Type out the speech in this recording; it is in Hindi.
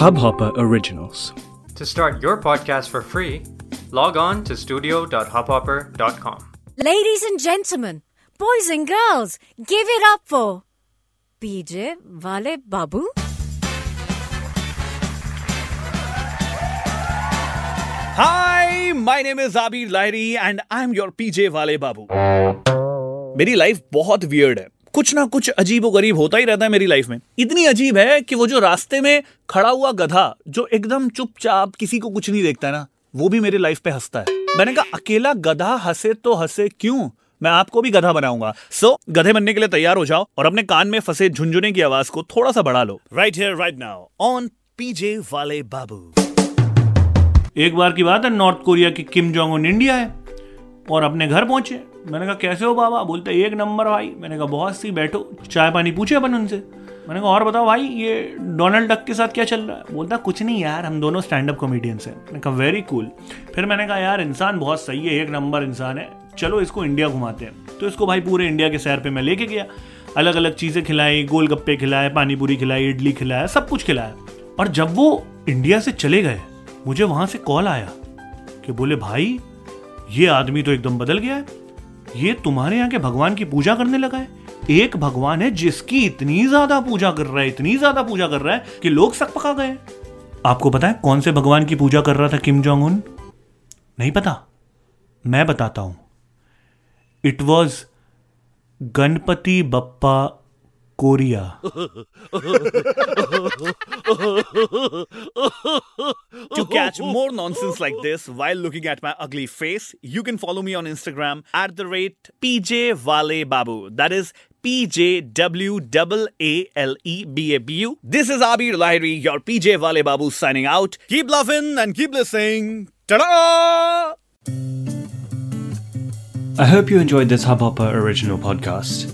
Hubhopper Originals. To start your podcast for free, log on to studio.hubhopper.com. Ladies and gentlemen, boys and girls, give it up for PJ Wale Babu. Hi my name is Abir Lahiri and I am your PJ वाले बाबू मेरी लाइफ बहुत वियर्ड है कुछ ना कुछ अजीब गरीब होता ही रहता है मेरी लाइफ में। इतनी अजीब है कि वो जो रास्ते में खड़ा हुआ गधा जो एकदम चुपचाप किसी को कुछ नहीं देखता है ना वो भी मेरी लाइफ पे हंसता है। मैंने कहा अकेला गधा हंसे तो हंसे क्यों? मैं आपको भी गधा बनाऊँगा। सो so, गधे बनने के लिए तैयार हो जाओ और अपने कान में फंसे झुंझुने की आवाज़ को थोड़ा सा बढ़ा लो। Right here right now on PJ वाले बाबू। एक बार की बात है नॉर्थ कोरिया की किम जोंग उन इंडिया है और अपने घर पहुँचे। मैंने कहा, कैसे हो बाबा? बोलते, एक नंबर भाई। मैंने कहा, बहुत सी बैठो, चाय पानी पूछे अपन उनसे? मैंने कहा, और बताओ भाई, ये डोनाल्ड डक के साथ क्या चल रहा है? बोलता, कुछ नहीं यार, हम दोनों स्टैंड अप कॉमेडियंस हैं। मैंने कहा वेरी कूल फिर मैंने कहा, यार, इंसान बहुत सही है, एक नंबर इंसान है। चलो इसको इंडिया घुमाते हैं। तो इसको भाई पूरे इंडिया के सैर पे मैं लेके गया। अलग अलग चीज़ें खिलाई, गोलगप्पे खिलाए पानी पूरी खिलाई, इडली खिलाया, सब कुछ खिलाया। और जब वो इंडिया से चले गए, मुझे वहाँ से कॉल आया कि बोले, भाई, ये आदमी तो एकदम बदल गया है। ये तुम्हारे यहाँ के भगवान की पूजा करने लगा है? एक भगवान है जिसकी इतनी ज़्यादा पूजा कर रहा है, इतनी ज़्यादा पूजा कर रहा है कि लोग सक पका गए आपको पता है कौन से भगवान की पूजा कर रहा था किम जोंग उन नहीं पता। मैं बताता हूँ। It was Ganpati Bappa Korea. to catch more nonsense like this while looking at my ugly face, you can follow me on Instagram at the rate PJ Wale Babu. That is P-J-W-A-L-E-B-A-B-U. This is Abir Lahiri, your PJ Wale Babu signing out. Keep loving and keep listening. Ta-da! I hope you enjoyed this Hubhopper original podcast.